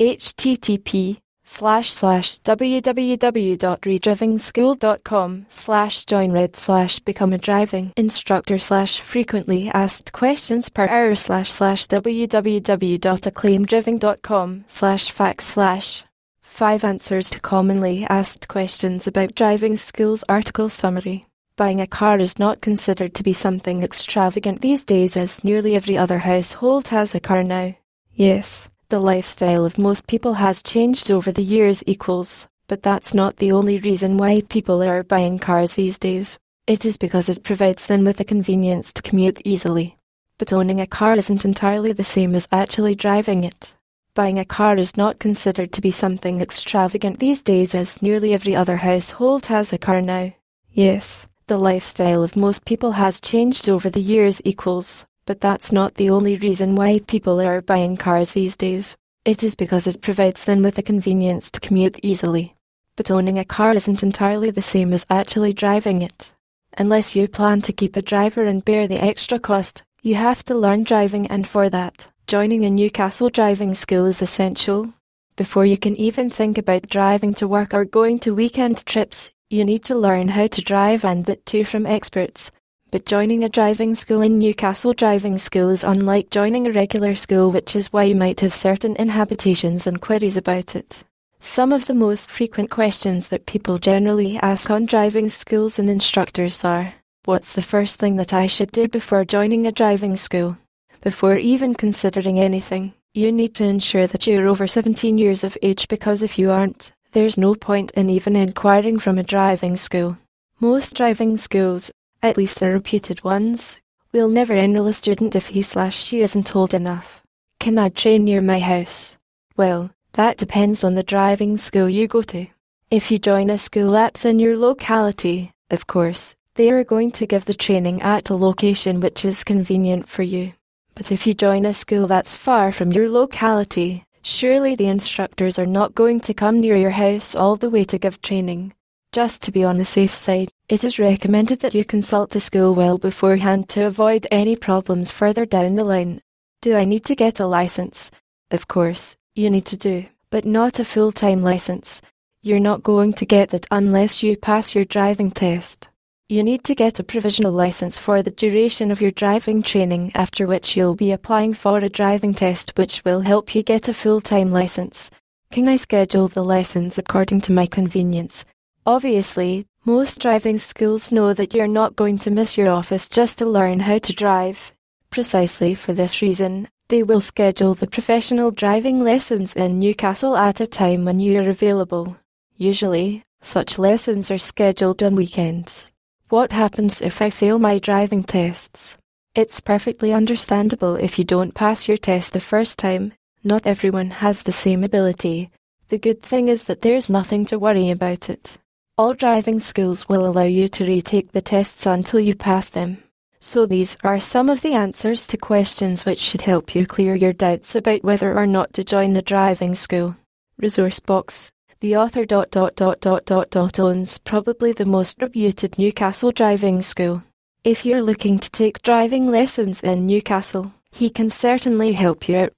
http slash slash www.redrivingschool.com slash join red slash become a driving instructor slash frequently asked questions per hour slash slash www.acclaimdriving.com slash fax slash 5 answers to commonly asked questions about driving schools article summary Buying a car is not considered to be something extravagant these days as nearly every other household has a car now. Yes, the lifestyle of most people has changed over the years equals, but that's not the only reason why people are buying cars these days. It is because it provides them with the convenience to commute easily. But owning a car isn't entirely the same as actually driving it. Buying a car is not considered to be something extravagant these days as nearly every other household has a car now. Yes, the lifestyle of most people has changed over the years equals, but that's not the only reason why people are buying cars these days. It is because it provides them with the convenience to commute easily. But owning a car isn't entirely the same as actually driving it. Unless you plan to keep a driver and bear the extra cost, you have to learn driving and for that, joining a Newcastle driving school is essential. Before you can even think about driving to work or going to weekend trips, you need to learn how to drive and that too from experts but joining a driving school in Newcastle Driving School is unlike joining a regular school, which is why you might have certain inhabitations and queries about it. Some of the most frequent questions that people generally ask on driving schools and instructors are What's the first thing that I should do before joining a driving school? Before even considering anything, you need to ensure that you're over 17 years of age because if you aren't, there's no point in even inquiring from a driving school. Most driving schools at least the reputed ones, We'll never enroll a student if he slash she isn't old enough. Can I train near my house? Well, that depends on the driving school you go to. If you join a school that's in your locality, of course, they are going to give the training at a location which is convenient for you. But if you join a school that's far from your locality, surely the instructors are not going to come near your house all the way to give training. Just to be on the safe side, it is recommended that you consult the school well beforehand to avoid any problems further down the line. Do I need to get a license? Of course, you need to do, but not a full time license. You're not going to get that unless you pass your driving test. You need to get a provisional license for the duration of your driving training, after which you'll be applying for a driving test which will help you get a full time license. Can I schedule the lessons according to my convenience? Obviously, most driving schools know that you're not going to miss your office just to learn how to drive. Precisely for this reason, they will schedule the professional driving lessons in Newcastle at a time when you are available. Usually, such lessons are scheduled on weekends. What happens if I fail my driving tests? It's perfectly understandable if you don't pass your test the first time. Not everyone has the same ability. The good thing is that there's nothing to worry about it. All driving schools will allow you to retake the tests until you pass them. So these are some of the answers to questions which should help you clear your doubts about whether or not to join the driving school. Resource box. The author dot dot dot dot dot dot owns probably the most reputed Newcastle driving school. If you're looking to take driving lessons in Newcastle, he can certainly help you out.